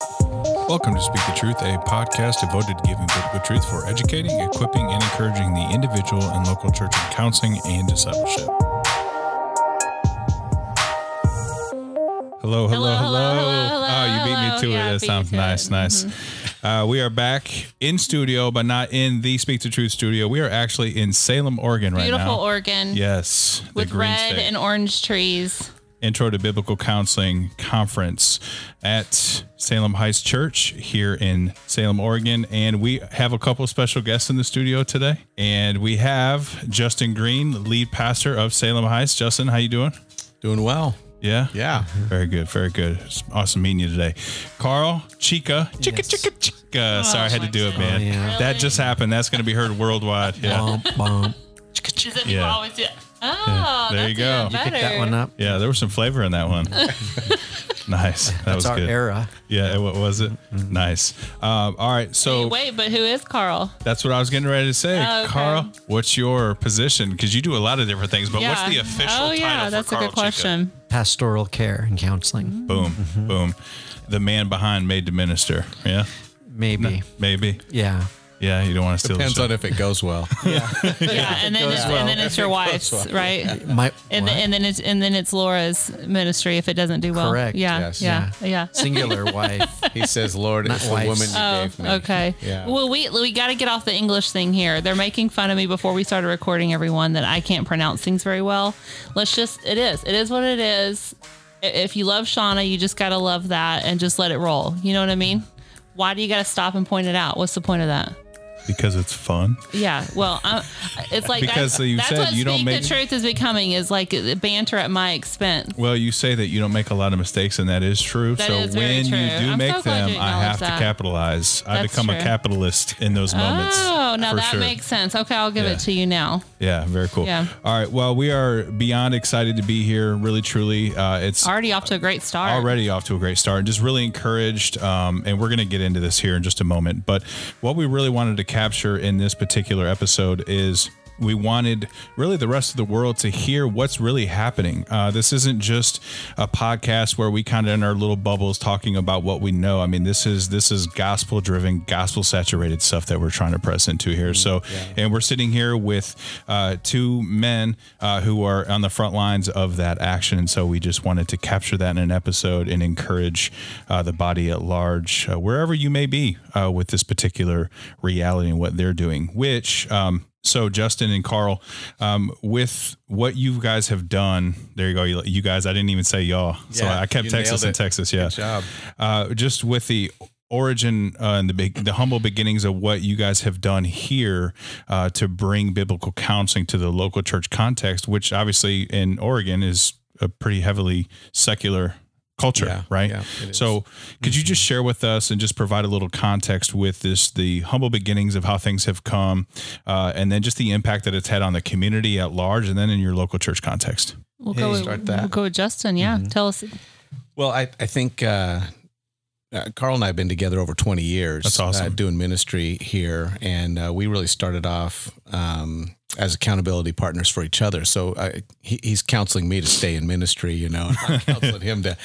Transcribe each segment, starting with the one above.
Welcome to Speak the Truth, a podcast devoted to giving biblical truth for educating, equipping, and encouraging the individual and local church in counseling and discipleship. Hello, hello, hello. hello, hello, oh, you beat hello. me to Yeah, it. That sounds nice, it. nice. Uh, we are back in studio, but not in the Speak the Truth studio. We are actually in Salem, Oregon right now. Beautiful. Oregon. Yes, With red State. and orange trees. Intro to Biblical Counseling Conference at Salem Heights Church here in Salem, Oregon. And we have a couple special guests in the studio today. And we have Justin Green, lead pastor of Salem Heights. Justin, how you doing? Doing well. Yeah? Yeah. Very good, very good. It's awesome meeting you today. Carl, Chica, Chica, Chica, Chica. Sorry, I had to do it, man. Oh, yeah. That just happened. That's going to be heard worldwide. Yeah. Bump, bump. Is that Yeah. always do? Oh, There you go. even You better. Pick that one up. Yeah, there was some flavor in that one. nice. That That's was our good. era. Yeah, what was it? Mm-hmm. Nice. Um, all right, so Hey, wait, but who is Carl? that's what I was getting ready to say. Oh, okay. Carl, what's your position? Because you do a lot of different things, but what's the official Oh, title yeah, for that's Carl a good question. Pastoral care and counseling. Mm-hmm. Boom, mm-hmm. boom. The man behind Made to Minister. Yeah, Maybe. maybe. Yeah. Yeah, you don't want to steal Depends the on if it goes well. Yeah, yeah, and then it's, and then it's your wife's, right? My, And, what? then, and then it's and then it's Laura's ministry if it doesn't do well. Correct. Yeah, Yes. yeah, yeah. singular wife. He says, "Lord, Not it's the woman you Oh, gave me." Oh, okay. Yeah. Well, we we got to get off the English thing here. They're making fun of me before we started recording. Everyone that I can't pronounce things very well. Let's just. It is. It is what it is. If you love Shauna, you just got to love that and just let it roll. You know what I mean? Why do you got to stop and point it out? What's the point of that? Because it's fun. Yeah, well, i it's like Because I, you that's said what you don't make- the truth is becoming is like banter at my expense. Well, you say that you don't make a lot of mistakes, and that is true. That so is when you do I'm make so them, I have that. to capitalize. I That's become a capitalist in those moments. Oh, now that sure. makes sense. Okay, I'll give Yeah. it to you now. Yeah, very cool. Yeah. All right. Well, we are beyond excited to be here. Really, truly, uh, it's Already off to a great start. already off to a great start. Just really encouraged, um, and we're going to get into this here in just a moment. But what we really wanted to capture in this particular episode is we wanted really the rest of the world to hear what's really happening. Uh, this isn't just a podcast where we kind of in our little bubbles talking about what we know. I mean, this is this is gospel driven, gospel saturated stuff that we're trying to press into here. So, and we're sitting here with uh, two men uh, who are on the front lines of that action, and so we just wanted to capture that in an episode and encourage uh, the body at large, uh, wherever you may be uh, with this particular reality and what they're doing. Which um, so Justin and Carl, um, with what you guys have done, there you go. You, you guys, I didn't even say y'all, so I kept Texas and. Texas. Yeah, Good job. uh, just with the origin uh, and the big, the humble beginnings of what you guys have done here uh, to bring biblical counseling to the local church context, which obviously in Oregon is a pretty heavily secular culture, Yeah, right? yeah, it is. so, could you just share with us and just provide a little context with this, the humble beginnings of how things have come, uh, and then just the impact that it's had on the community at large, and then in your local church context? We'll Hey, go with, start that. We'll go with Justin. Yeah, tell us. Well, I, I think uh, uh, Carl and I have been together over 20 years. That's awesome. Uh, doing ministry here. And uh, we really started off um, as accountability partners for each other. So I, he, he's counseling me to stay in ministry, you know, and I'm counseling him to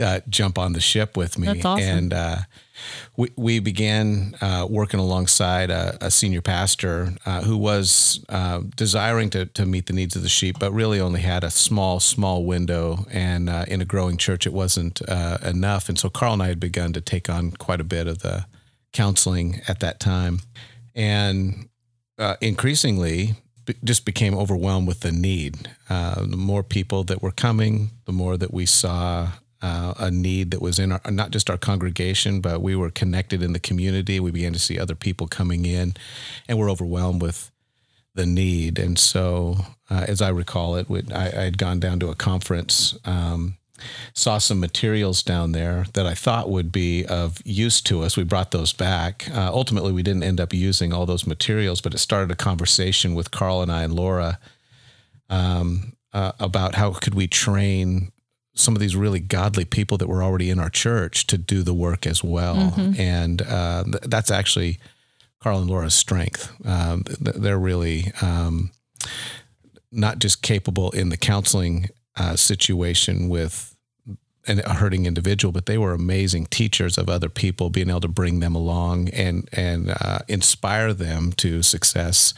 uh, jump on the ship with me. That's awesome. And uh, we, we began uh, working alongside a, a senior pastor uh, who was uh, desiring to, to meet the needs of the sheep, but really only had a small, small window. And uh, in a growing church, it wasn't uh, enough. And so Carl and I had begun to take on quite a bit of the counseling at that time. And uh, increasingly, just became overwhelmed with the need. Uh, the more people that were coming, the more that we saw uh, a need that was in our, not just our congregation, but we were connected in the community. We began to see other people coming in, and we're overwhelmed with the need. And so, uh, as I recall it, I, had gone down to a conference. Um, saw some materials down there that I thought would be of use to us. We brought those back. Uh, ultimately, we didn't end up using all those materials, but it started a conversation with Carl and I and Laura um, uh, about how could we train some of these really godly people that were already in our church to do the work as well. And uh, th- that's actually Carl and Laura's strength. Um, th- they're really um, not just capable in the counseling uh, situation with an, a hurting individual, but they were amazing teachers of other people, being able to bring them along and and uh, inspire them to success.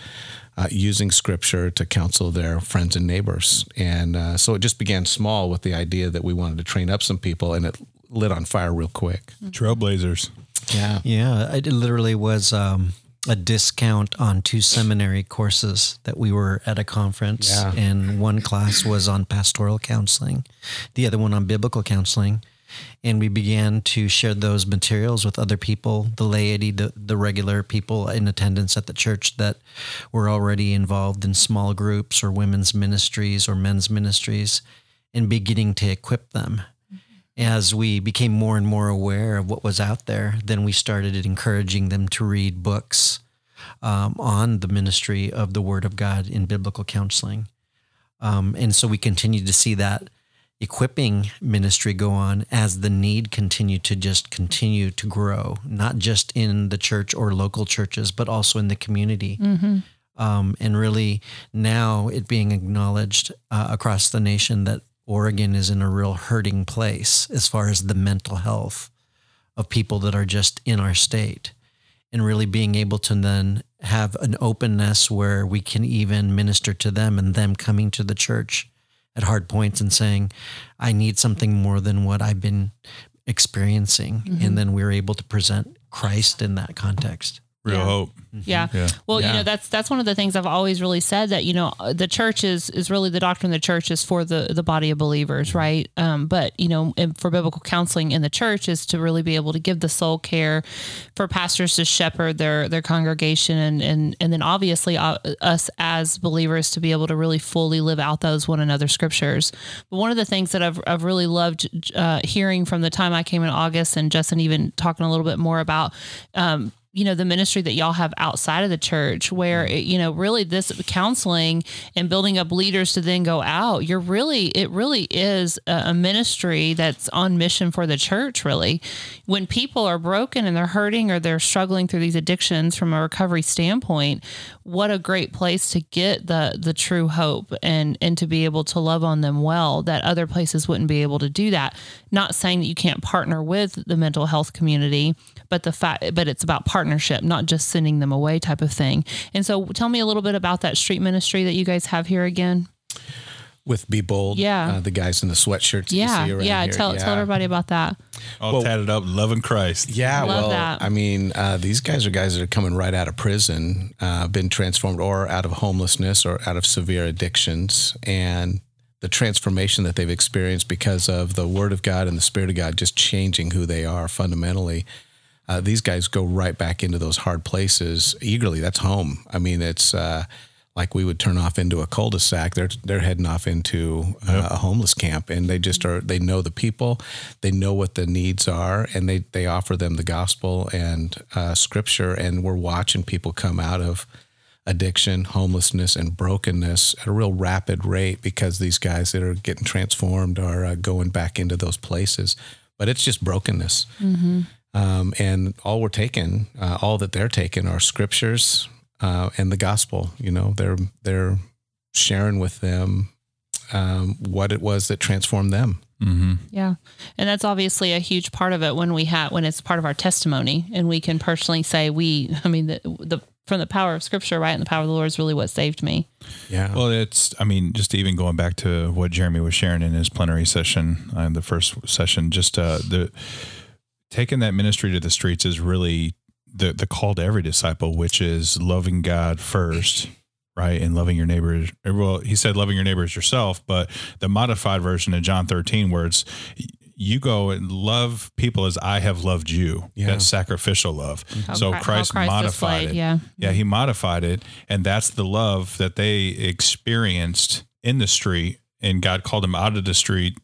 Uh, using scripture to counsel their friends and neighbors. And uh, so it just began small with the idea that we wanted to train up some people, and it lit on fire real quick. Trailblazers. Yeah. Yeah, it literally was um, a discount on two seminary courses that we were at a conference, Yeah. and one class was on pastoral counseling, the other one on biblical counseling. And we began to share those materials with other people, the laity, the, the regular people in attendance at the church that were already involved in small groups or women's ministries or men's ministries, and beginning to equip them as we became more and more aware of what was out there, then we started encouraging them to read books um, on the ministry of the Word of God in biblical counseling. Um, and so we continued to see that equipping ministry go on as the need continued to just continue to grow, not just in the church or local churches, but also in the community. Um, and really now it being acknowledged uh, across the nation that Oregon is in a real hurting place as far as the mental health of people that are just in our state. And really being able to then have an openness where we can even minister to them and them coming to the church at hard points and saying, I need something more than what I've been experiencing. And mm-hmm. then we're able to present Christ in that context. Real Yeah. hope. Yeah. Yeah. Well, you know, that's that's one of the things I've always really said that you know uh, the church is is really the doctrine of the church is for the the body of believers, right? Um, but you know, and for biblical counseling in the church is to really be able to give the soul care for pastors to shepherd their their congregation, and and and then obviously uh, us as believers to be able to really fully live out those one another scriptures. But one of the things that I've I've really loved uh, hearing from the time I came in August, and Justin even talking a little bit more about. Um, you know the ministry that y'all have outside of the church where it, you know really this counseling and building up leaders to then go out you're really it really is a, a ministry that's on mission for the church really. When people are broken and they're hurting or they're struggling through these addictions from a recovery standpoint what a great place to get the the true hope and and to be able to love on them well that other places wouldn't be able to do that. Not saying that you can't partner with the mental health community but the fact but it's about partnership not just sending them away type of thing and so tell me a little bit about that street ministry that you guys have here again With Be Bold. Yeah. Uh, the guys in the sweatshirts. that you yeah see around yeah here. tell tell everybody about that All tatted up, loving Christ. Yeah, Love well, that. I mean, uh, these guys are guys that are coming right out of prison, uh, been transformed, or out of homelessness, or out of severe addictions, and the transformation that they've experienced because of the Word of God and the Spirit of God just changing who they are fundamentally. Uh, these guys go right back into those hard places eagerly. That's home. I mean, it's uh, like we would turn off into a cul-de-sac. They're they're heading off into uh, a homeless camp, and they just are. They know the people, they know what the needs are, and they they offer them the gospel and uh, scripture. And we're watching people come out of addiction, homelessness, and brokenness at a real rapid rate because these guys that are getting transformed are uh, going back into those places. But it's just brokenness. Um, and all we're taking, uh, all that they're taking are scriptures uh, and the gospel. You know, they're they're sharing with them um, what it was that transformed them. Mm-hmm. Yeah. And that's obviously a huge part of it when we have when it's part of our testimony and we can personally say we I mean the the from the power of scripture, right? And the power of the Lord is really what saved me. Yeah. Well, it's, I mean, just even going back to what Jeremy was sharing in his plenary session, uh, the first session, just uh, the taking that ministry to the streets is really the, the call to every disciple, which is loving God first, right? And loving your neighbor. Well, he said loving your neighbor as yourself, but the modified version of John 13, where it's, you go and love people as I have loved you. Yeah. That's sacrificial love. Mm-hmm. How so Chri- Christ, Christ modified displayed, it. yeah. Yeah, he modified it. And that's the love that they experienced in the street. And God called them out of the street.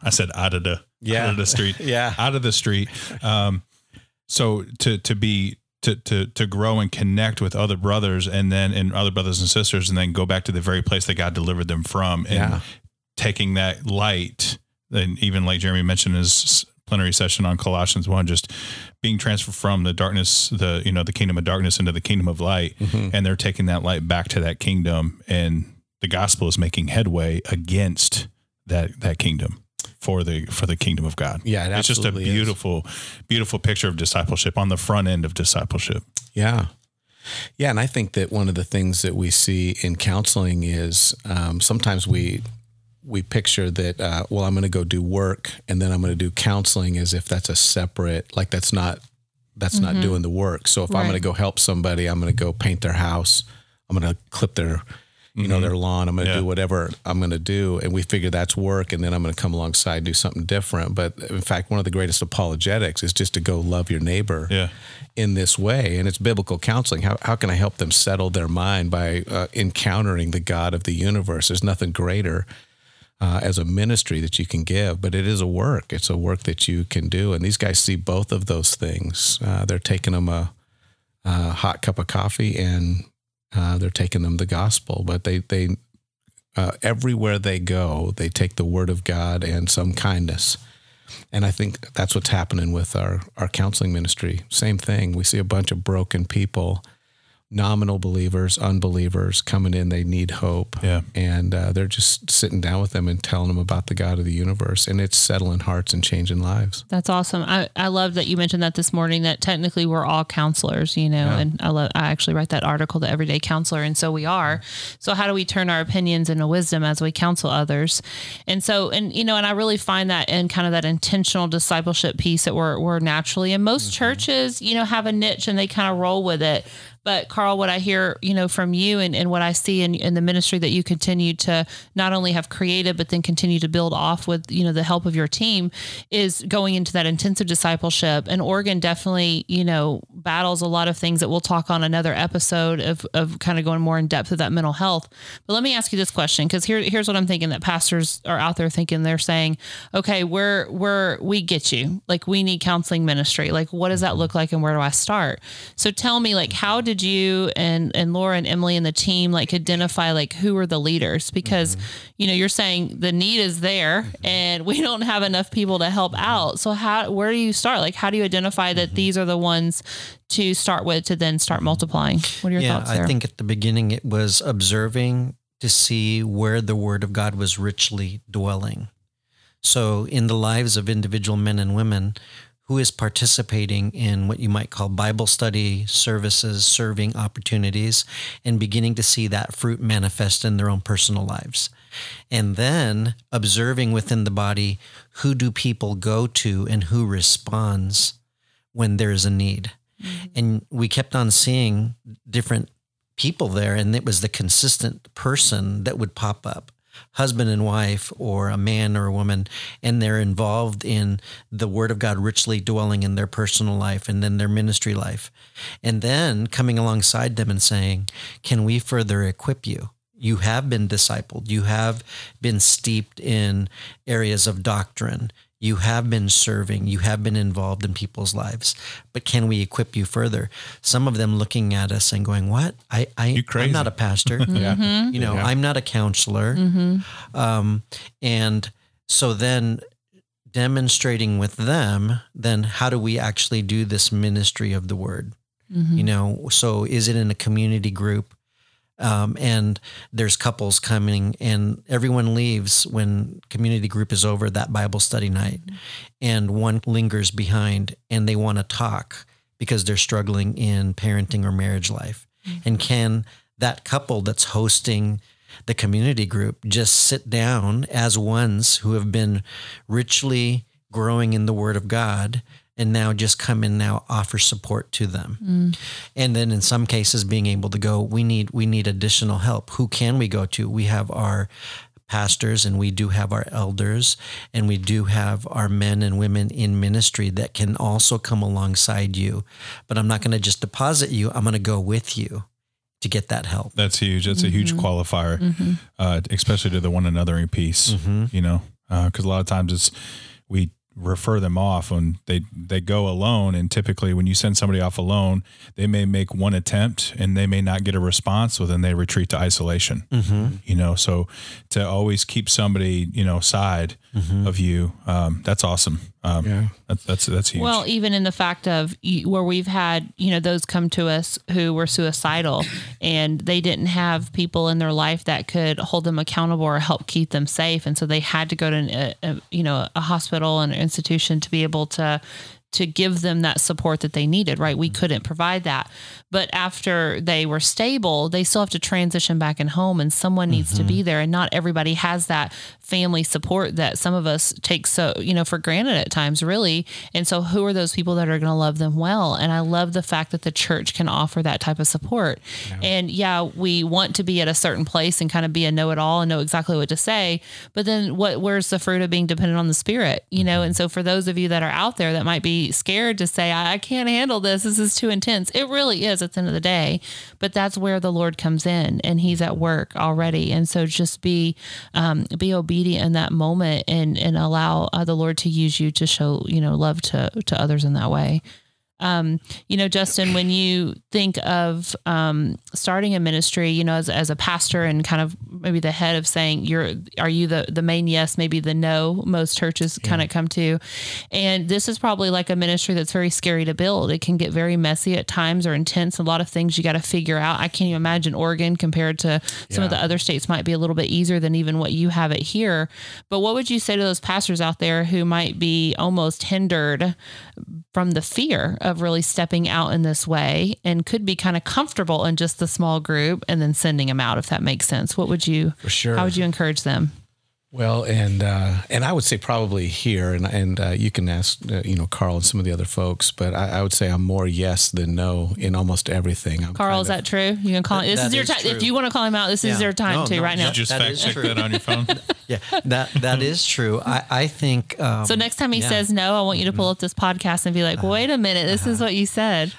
I said out of the Yeah. out of the street. Yeah. Out of the street. Um, so to to be to to to grow and connect with other brothers and then and other brothers and sisters and then go back to the very place that God delivered them from and Yeah. taking that light and even like Jeremy mentioned in his plenary session on Colossians one, just being transferred from the darkness, the you know the kingdom of darkness into the kingdom of light, and they're taking that light back to that kingdom, and the gospel is making headway against that that kingdom. For the for the kingdom of God. Yeah, it it's just a absolutely is. beautiful, beautiful picture of discipleship on the front end of discipleship. Yeah. Yeah. And I think that one of the things that we see in counseling is um, sometimes we, we picture that, uh, well, I'm going to go do work and then I'm going to do counseling as if that's a separate, like that's not, that's not doing the work. So if I'm going to go help somebody, I'm going to go paint their house. I'm going to clip their, you know, their lawn. I'm going to Yeah. do whatever I'm going to do. And we figure that's work. And then I'm going to come alongside, and do something different. But in fact, one of the greatest apologetics is just to go love your neighbor Yeah. in this way and it's biblical counseling how, how can i help them settle their mind by uh, encountering the god of the universe there's nothing greater uh, as a ministry that you can give but it is a work it's a work that you can do and these guys see both of those things uh, they're taking them a, a hot cup of coffee and uh, they're taking them the gospel but they they uh, everywhere they go they take the word of god and some kindness and I think that's what's happening with our, our counseling ministry. Same thing. We see a bunch of broken people, nominal believers, unbelievers coming in. They need hope. Yeah. And uh, they're just sitting down with them and telling them about the God of the universe. And it's settling hearts and changing lives. That's awesome. I, I love that you mentioned that this morning that technically we're all counselors, you know, and I love, I actually write that article, The Everyday Counselor. And so we are. So how do we turn our opinions into wisdom as we counsel others? And so, and, you know, and I really find that in kind of that intentional discipleship piece that we're, we're naturally in most churches, you know, have a niche and they kind of roll with it. But Carl, what I hear, you know, from you and, and what I see in, in the ministry that you continue to not only have created, but then continue to build off with, you know, the help of your team is going into that intensive discipleship. And Oregon definitely, you know, battles a lot of things that we'll talk on another episode of, of kind of going more in depth of that mental health. But let me ask you this question, because here, here's what I'm thinking that pastors are out there thinking they're saying, okay, we're, we're, we get you. Like we need counseling ministry. Like what does that look like and where do I start? So tell me, like, how did you and, and Laura and Emily and the team like identify like who are the leaders? Because, you know, you're saying the need is there and we don't have enough people to help out. So how, where do you start? Like, how do you identify that these are the ones to start with to then start multiplying? What are your yeah, thoughts there? I think at the beginning it was observing to see where the word of God was richly dwelling. So, in the lives of individual men and women, who is participating in what you might call Bible study services, serving opportunities, and beginning to see that fruit manifest in their own personal lives. And then observing within the body who do people go to and who responds when there's a need. Mm-hmm. And we kept on seeing different people there, and it was the consistent person that would pop up husband and wife, or a man or a woman, and they're involved in the Word of God richly dwelling in their personal life and then their ministry life. And then coming alongside them and saying, Can we further equip you? You have been discipled. You have been steeped in areas of doctrine. You have been serving. You have been involved in people's lives. But can we equip you further? Some of them looking at us and going, "What? I, I crazy." I'm not a pastor. Yeah. Mm-hmm. You know, I'm not a counselor." Mm-hmm. Um, and so then demonstrating with them, then how do we actually do this ministry of the word? Mm-hmm. You know, so is it in a community group? Um, and there's couples coming and everyone leaves when community group is over that bible study night. And one lingers behind and they want to talk because they're struggling in parenting or marriage life. And can that couple that's hosting the community group just sit down as ones who have been richly growing in the word of god and now just come and now offer support to them. Mm. And then in some cases being able to go we need we need additional help. Who can we go to? We have our pastors and we do have our elders and we do have our men and women in ministry that can also come alongside you. But i'm not going to just deposit you i'm going to go with you to get that help. That's huge. That's a huge mm-hmm. qualifier, mm-hmm. uh, especially to the one anothering piece. Mm-hmm. You know, uh, because a lot of times it's we refer them off when they they go alone, and typically when you send somebody off alone, they may make one attempt and they may not get a response, so then they retreat to isolation. Mm-hmm. You know, so to always keep somebody you know side of you, um, that's awesome. Um, Yeah. that's, that's, that's huge. Well, even in the fact of where we've had, you know, those come to us who were suicidal and they didn't have people in their life that could hold them accountable or help keep them safe. And so they had to go to, an, a, a, you know, a hospital and an institution to be able to to give them that support that they needed, right? We mm-hmm. couldn't provide that. But after they were stable, they still have to transition back in home and someone needs to be mm-hmm. there. And not everybody has that family support that some of us take so, you know, for granted at times, really. And so who are those people that are going to love them well? And I love the fact that the church can offer that type of support. And yeah, we want to be at a certain place and kind of be a know it all and know exactly what to say. But then what where's the fruit of being dependent on the spirit? You mm-hmm. know, and so for those of you that are out there that might scared to say, I, I can't handle this, this is too intense. It really is at the end of the day. But that's where the Lord comes in and he's at work already. And so just be um, be obedient in that moment and and allow uh, the Lord to use you to show, you know, love to to others in that way um, you know, Justin, when you think of um, starting a ministry, you know, as, as a pastor and kind of maybe the head of saying you're, are you the, the main yes, maybe the no most churches kind of come to. And this is probably like a ministry that's very scary to build. It can get very messy at times or intense. A lot of things you got to figure out. I can't even imagine Oregon compared to some of the other states might be a little bit easier than even what you have it here. But what would you say to those pastors out there who might be almost hindered from the fear of really stepping out in this way and could be kind of comfortable in just the small group and then sending them out if that makes sense what would you For sure. how would you encourage them Well, and uh, and I would say probably here, and and uh, you can ask uh, you know Carl and some of the other folks, but I, I would say I'm more yes than no in almost everything. I'm carl kind is of- that true you can call this That is your is time if you want to call him out this is your time No, too no, right now you just that fact check true. that on your phone. Yeah, that that is true. I I think. Um, so next time he yeah. says no i want you to pull up this podcast and be like wait a minute this is what you said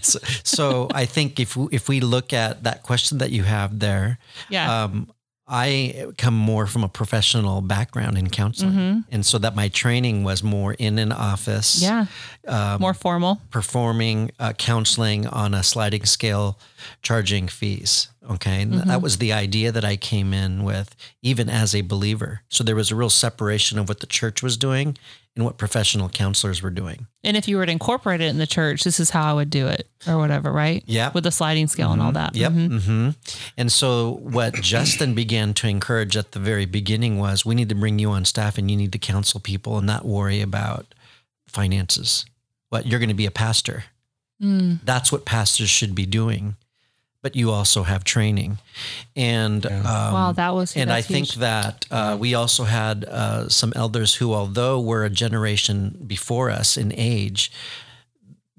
so, so I think if we- if we look at that question that you have there, yeah um, I come more from a professional background in counseling, mm-hmm. and so that my training was more in an office, yeah. Um, more formal. performing uh, counseling on a sliding scale, charging fees. Okay, And that mm-hmm. was the idea that I came in with, even as a believer. So there was a real separation of what the church was doing and what professional counselors were doing. and if you were to incorporate it in the church this is how i would do it or whatever right Yeah. with the sliding scale and all that Yep. Mhm. hmm And so what Justin began to encourage at the very beginning was we need to bring you on staff and you need to counsel people and not worry about finances. What you're going to be a pastor. Mm. That's what pastors should be doing. But you also have training. And um, wow that was and I that's think that uh, we also had uh, some elders who, although were a generation before us in age,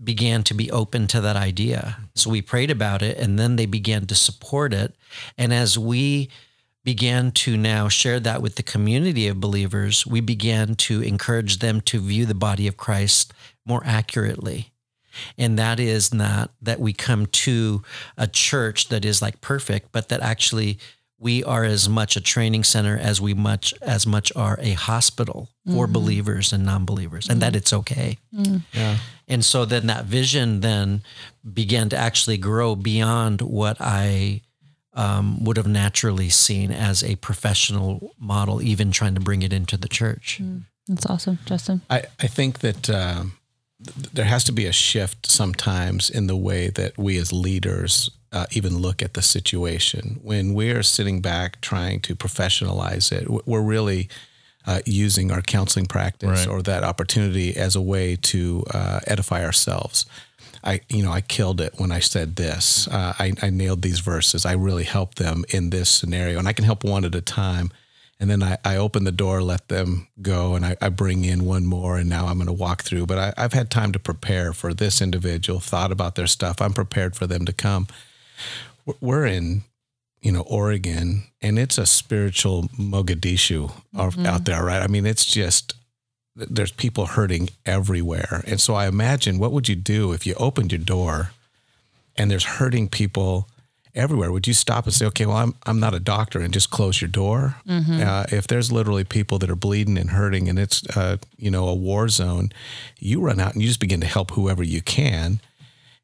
began to be open to that idea. So we prayed about it and then they began to support it. And as we began to now share that with the community of believers, we began to encourage them to view the body of Christ more accurately. And that is not that we come to a church that is like perfect, but that actually we are as much a training center as we much as much are a hospital for believers and non-believers, and that it's okay. Yeah. And so then that vision then began to actually grow beyond what I um, would have naturally seen as a professional model, even trying to bring it into the church. that's awesome justin I, I think that um, th- there has to be a shift sometimes in the way that we as leaders uh, even look at the situation. When we're sitting back trying to professionalize it, we're really uh, using our counseling practice Right. or that opportunity as a way to uh, edify ourselves. I, you know, I killed it when I said this. Uh, I, I nailed these verses. I really helped them in this scenario, and I can help one at a time. And then I, I open the door, let them go, and I, I bring in one more, and now I'm going to walk through. But I, I've had time to prepare for this individual, thought about their stuff. I'm prepared for them to come. We're- in, you know, Oregon, and it's a spiritual Mogadishu of- mm-hmm. out there, right? I mean, it's just there's people hurting everywhere, and so I imagine what would you do if you opened your door and there's hurting people everywhere. Would you stop and say, okay, well, I'm, I'm not a doctor and just close your door? Uh, if there's literally people that are bleeding and hurting and it's, uh, you know, a war zone, you run out and you just begin to help whoever you can.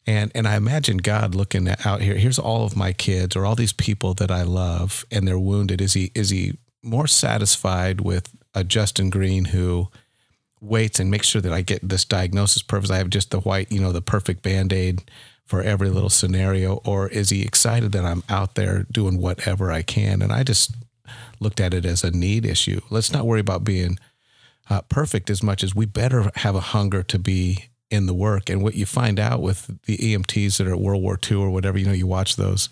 And, and I imagine God looking out here, here's all of my kids or all these people that I love and they're wounded. Is he, is he more satisfied with a Justin Green who waits and makes sure that I get this diagnosis perfect? I have just the white, you know, the perfect band aid for every little scenario, or is he excited that I'm out there doing whatever I can? And I just looked at it as a need issue. Let's not worry about being uh, perfect as much as we better have a hunger to be in the work. And what you find out with the EMTs that are at World War II or whatever, you know, you watch those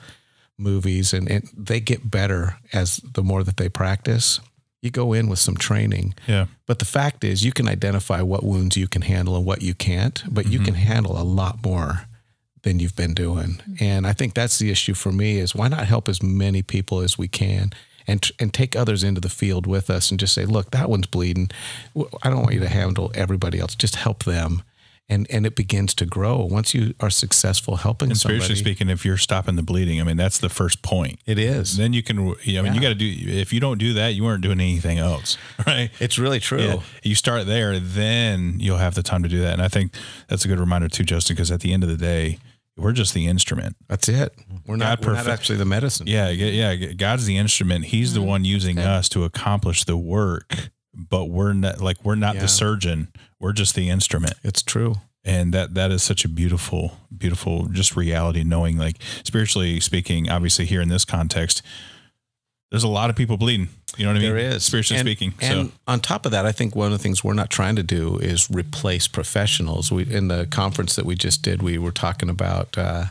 movies and, and they get better as the more that they practice. You go in with some training. Yeah. But the fact is, you can identify what wounds you can handle and what you can't, but you can handle a lot more than you've been doing. Mm-hmm. And I think that's the issue for me is why not help as many people as we can and and take others into the field with us and just say, look, that one's bleeding. I don't want you to handle everybody else. Just help them. And and it begins to grow once you are successful helping And somebody. speaking, if you're stopping the bleeding, I mean, that's the first point. it is. Then you can, I mean, you got to do, if you don't do that, you aren't doing anything else, right? It's really true. Yeah. You start there, then you'll have the time to do that. And I think that's a good reminder too, Justin, because at the end of the day, we're just the instrument. That's it. We're not, God we're not actually the medicine. Yeah, yeah, yeah. God's the instrument. He's the mm. one using us to accomplish the work, but we're not like we're not Yeah. the surgeon. We're just the instrument. It's true. And that that is such a beautiful, beautiful just reality knowing like spiritually speaking, obviously here in this context, there's a lot of people bleeding. You know what I mean? There is. Spiritually And- speaking. And so on top of that, I think one of the things we're not trying to do is replace professionals. We in the conference that we just did, we were talking about uh,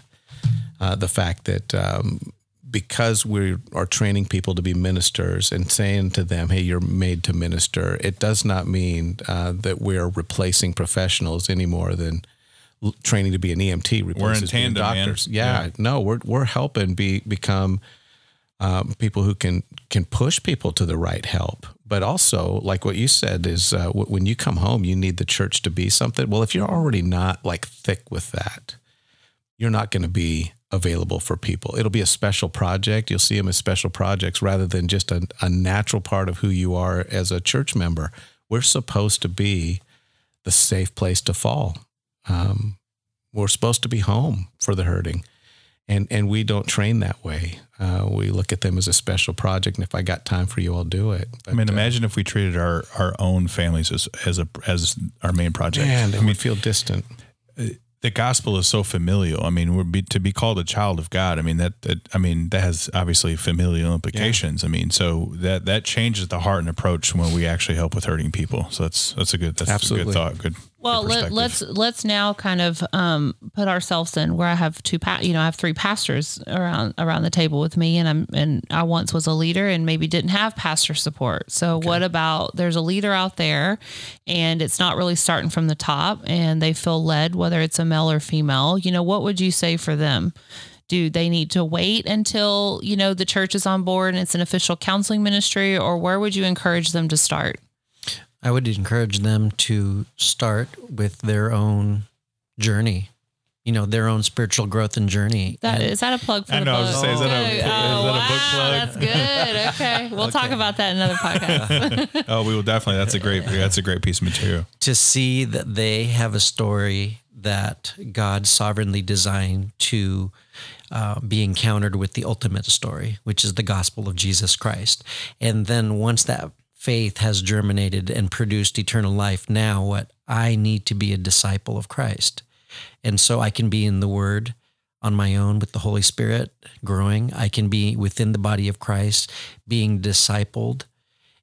uh, the fact that um, because we are training people to be ministers and saying to them, "Hey, you're made to minister," it does not mean uh, that we're replacing professionals any more than training to be an EMT replaces being tandem, man. doctors. Yeah, Yeah. no, we're we're helping be become um, people who can can push people to the right help. But also, like what you said, is uh, when you come home, you need the church to be something. Well, if you're already not like thick with that, you're not going to be available for people. It'll be a special project. You'll see them as special projects rather than just a, a natural part of who you are as a church member. We're supposed to be the safe place to fall. Um, we're supposed to be home for the hurting and and we don't train that way. Uh, we look at them as a special project, and if I got time for you, I'll do it. But, I mean, uh, imagine if we treated our our own families as as a as our main project. man, I mean, feel distant. the gospel is so familial. I mean, we're be, to be called a child of God. I mean that, that I mean that has obviously familial implications. I mean, so that that changes the heart and approach when we actually help with hurting people. So that's that's a good that's a good thought. Good. Well, let, let's let's now kind of um, put ourselves in where I have two, pa- you know, I have three pastors around around the table with me, and I'm and I once was a leader and maybe didn't have pastor support. So what about there's a leader out there, and it's not really starting from the top, and they feel led, whether it's a male or female. You know, what would you say for them? Do they need to wait until you know the church is on board and it's an official counseling ministry, or where would you encourage them to start? I would encourage them to start with their own journey, you know, their own spiritual growth and journey. That And is that a plug for I the know, I was gonna say, is that a- Okay. is that a oh, book wow, plug? That's good. Okay, we'll talk about that in another podcast. oh, we will definitely. That's a great. That's a great piece of material. to see that they have a story that God sovereignly designed to uh, be encountered with the ultimate story, which is the gospel of Jesus Christ. And then once that faith has germinated and produced eternal life, now what? I need to be a disciple of Christ. And so I can be in the Word on my own with the Holy Spirit growing. I can be within the body of Christ being discipled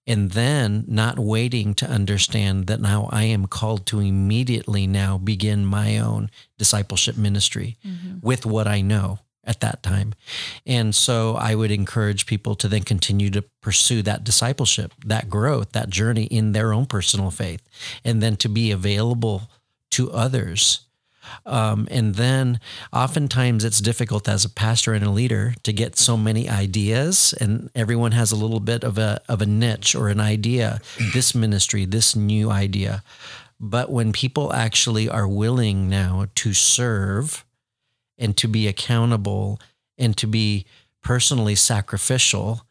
and then not waiting to understand that now I am called to immediately now begin my own discipleship ministry mm-hmm. with what I know at that time. And so I would encourage people to then continue to pursue that discipleship, that growth, that journey in their own personal faith, and then to be available to others. Um, and then oftentimes it's difficult as a pastor and a leader to get so many ideas and everyone has a little bit of a, of a niche or an idea, this ministry, this new idea. But when people actually are willing now to serve and to be accountable and to be personally sacrificial,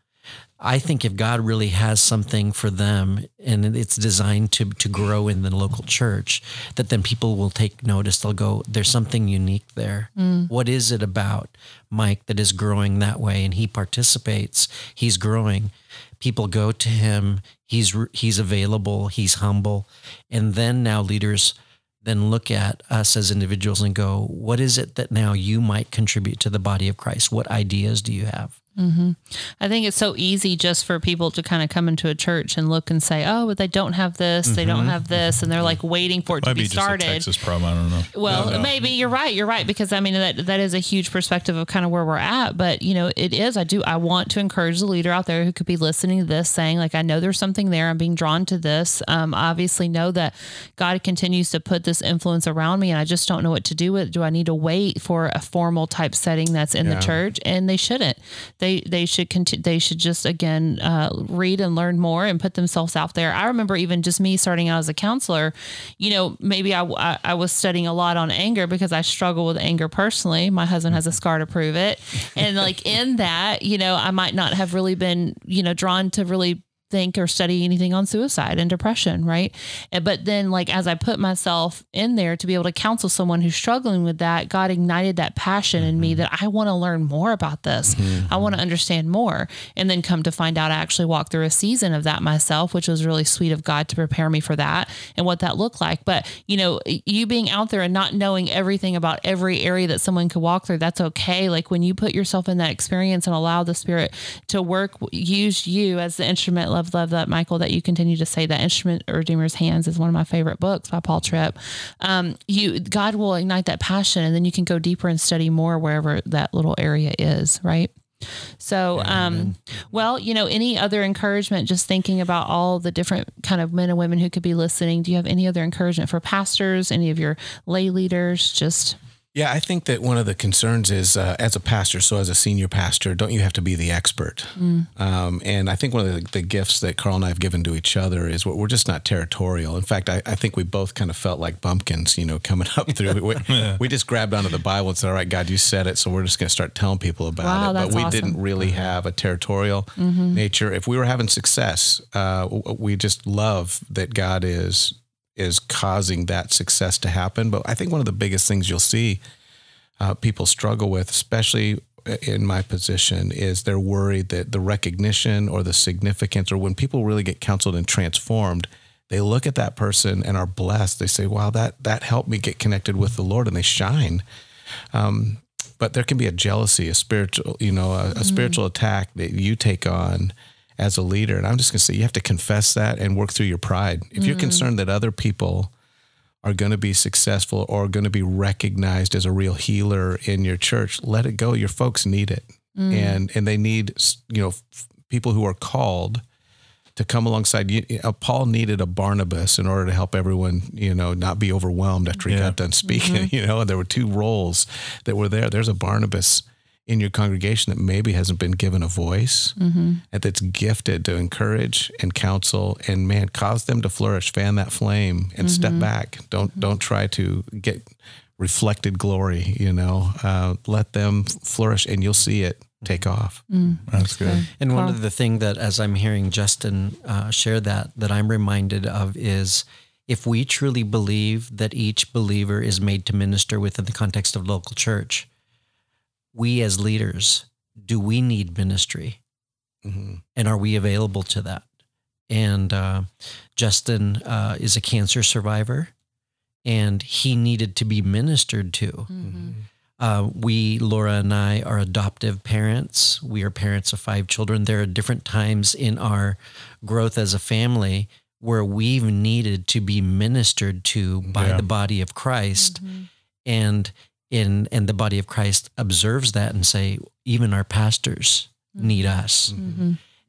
I think if God really has something for them and it's designed to to grow in the local church, that then people will take notice. They'll go, "There's something unique there. Mm. What is it about Mike that is growing that way?" And he participates. He's growing. People go to him. He's he's available. He's humble, and then now leaders then look at us as individuals and go, "What is it that now you might contribute to the body of Christ? What ideas do you have?" I think it's so easy just for people to kind of come into a church and look and say, "Oh, but they don't have this, they don't have this," and they're like waiting for it to Might be be just a started. Texas problem. I don't know. Well, No, no. maybe you're right. You're right because I mean that that is a huge perspective of kind of where we're at. But you know, it is. I do. I want to encourage the leader out there who could be listening to this, saying like, I know there's something there. I'm being drawn to this. Um, I obviously know that God continues to put this influence around me, and I just don't know what to do with. it. Do I need to wait for a formal type setting that's in Yeah. the church? And they shouldn't. They they they should continue. They should just again uh, read and learn more and put themselves out there. I remember even just me starting out as a counselor. You know, maybe I, I, I was studying a lot on anger because I struggle with anger personally. My husband has a scar to prove it, and like in that, you know, I might not have really been you know drawn to really think or study anything on suicide and depression, right? But then, like, as I put myself in there to be able to counsel someone who's struggling with that, God ignited that passion in me mm-hmm. that I want to learn more about this. Mm-hmm. I want to understand more. And then come to find out, I actually walked through a season of that myself, which was really sweet of God to prepare me for that and what that looked like. But, you know, you being out there and not knowing everything about every area that someone could walk through, that's okay. Like, when you put yourself in that experience and allow the Spirit to work, use you as the instrument. Love, love that, Michael, that you continue to say that instrument or Redeemer's Hands is one of my favorite books by Paul Tripp. Um, you, God will ignite that passion, and then you can go deeper and study more wherever that little area is, right? So, um, well, you know, any other encouragement, just thinking about all the different kind of men and women who could be listening. Do you have any other encouragement for pastors, any of your lay leaders? Just, Yeah, I think that one of the concerns is uh, as a pastor, so as a senior pastor, don't you have to be the expert? Um, and I think one of the, the gifts that Carl and I have given to each other is we're we're just not territorial. In fact, I, I think we both kind of felt like bumpkins, you know, coming up through. We, we just grabbed onto the Bible and said, "All right, God, you said it, so we're just going to start telling people about Wow, it." But we awesome. didn't really have a territorial nature. If we were having success, uh, we just love that God is is causing that success to happen. But I think one of the biggest things you'll see uh, people struggle with, especially in my position, is they're worried that the recognition or the significance, or when people really get counseled and transformed, they look at that person and are blessed. They say, "Wow, that that helped me get connected with the Lord," and they shine. Um, but there can be a jealousy, a spiritual, you know, a, a spiritual attack that you take on as a leader. And I'm just going to say, you have to confess that and work through your pride. If you're concerned that other people are going to be successful or going to be recognized as a real healer in your church, let it go. Your folks need it, and and they need you know f- people who are called to come alongside you. Uh, Paul needed a Barnabas in order to help everyone, you know, not be overwhelmed after he Yeah. got done speaking. You know, and there were two roles that were there. There's a Barnabas in your congregation that maybe hasn't been given a voice and that's gifted to encourage and counsel and man cause them to flourish fan that flame and step back. Don't don't try to get reflected glory you know? Uh, let them flourish and you'll see it take off. That's good. And one of the thing that, as I'm hearing Justin uh, share that, that I'm reminded of is if we truly believe that each believer is made to minister within the context of local church, we as leaders, do we need ministry? Mhm. And are we available to that? And uh, Justin uh, is a cancer survivor, and he needed to be ministered to. Uh, we, Laura and I, are adoptive parents. We are parents of five children. There are different times in our growth as a family where we've needed to be ministered to by Yeah. the body of Christ, and in and the body of Christ observes that and say, even our pastors need us.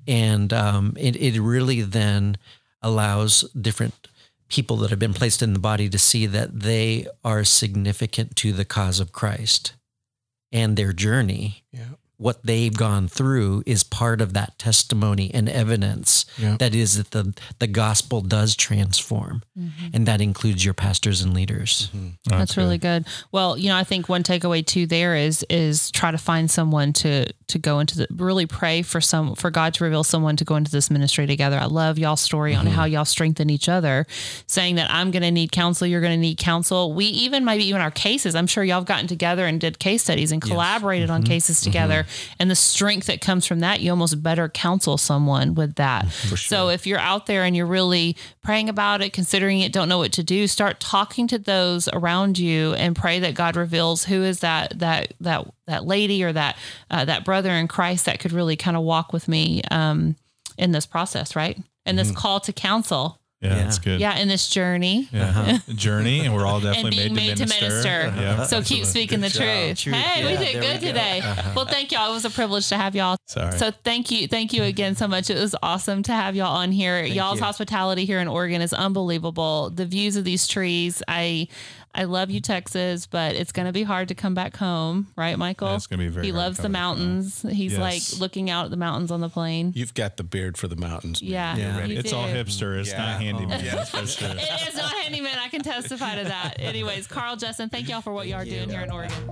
And um, it, it really then allows different people that have been placed in the body to see that they are significant to the cause of Christ and their journey yeah what they've gone through is part of that testimony and evidence that is that the the gospel does transform. Mm-hmm. And that includes your pastors and leaders. Mm-hmm. That's really good. Well, you know, I think one takeaway too there is is try to find someone to to go into the really pray for some for God to reveal someone to go into this ministry together. I love y'all's story on mm-hmm. how y'all strengthen each other, saying that I'm going to need counsel, you're going to need counsel. We even maybe even our cases. I'm sure y'all have gotten together and did case studies and collaborated on cases together, and the strength that comes from that, you almost better counsel someone with that. So if you're out there and you're really praying about it, considering it, don't know what to do, start talking to those around you and pray that God reveals who is that that that that lady or that uh, that brother in Christ that could really kind of walk with me um, in this process, right? And this call to counsel, Yeah, that's good. yeah, in this journey. Yeah. Uh-huh. Journey, and we're all And definitely being made, made to minister. minister. Yeah, uh-huh. so keep absolutely. speaking the truth. Truth, Hey, we did good we go. today. Uh-huh. Well, thank y'all. It was a privilege to have y'all. Sorry. So thank you, thank you again so much. It was awesome to have y'all on here. Y'all's you. hospitality here in Oregon is unbelievable. The views of these trees, I. I love you, Texas, but it's going to be hard to come back home, right, Michael? Yeah, it's gonna be very He hard to loves the come back mountains. He's Yes. like looking out at the mountains on the plane. You've got the beard for the mountains. man. Yeah, Yeah. you It's all hipster. It's Yeah. not handyman. Oh. That's for sure. It is not handyman. I can testify to that. Anyways, Carl, Justin, thank y'all for what y'all are doing here in Oregon.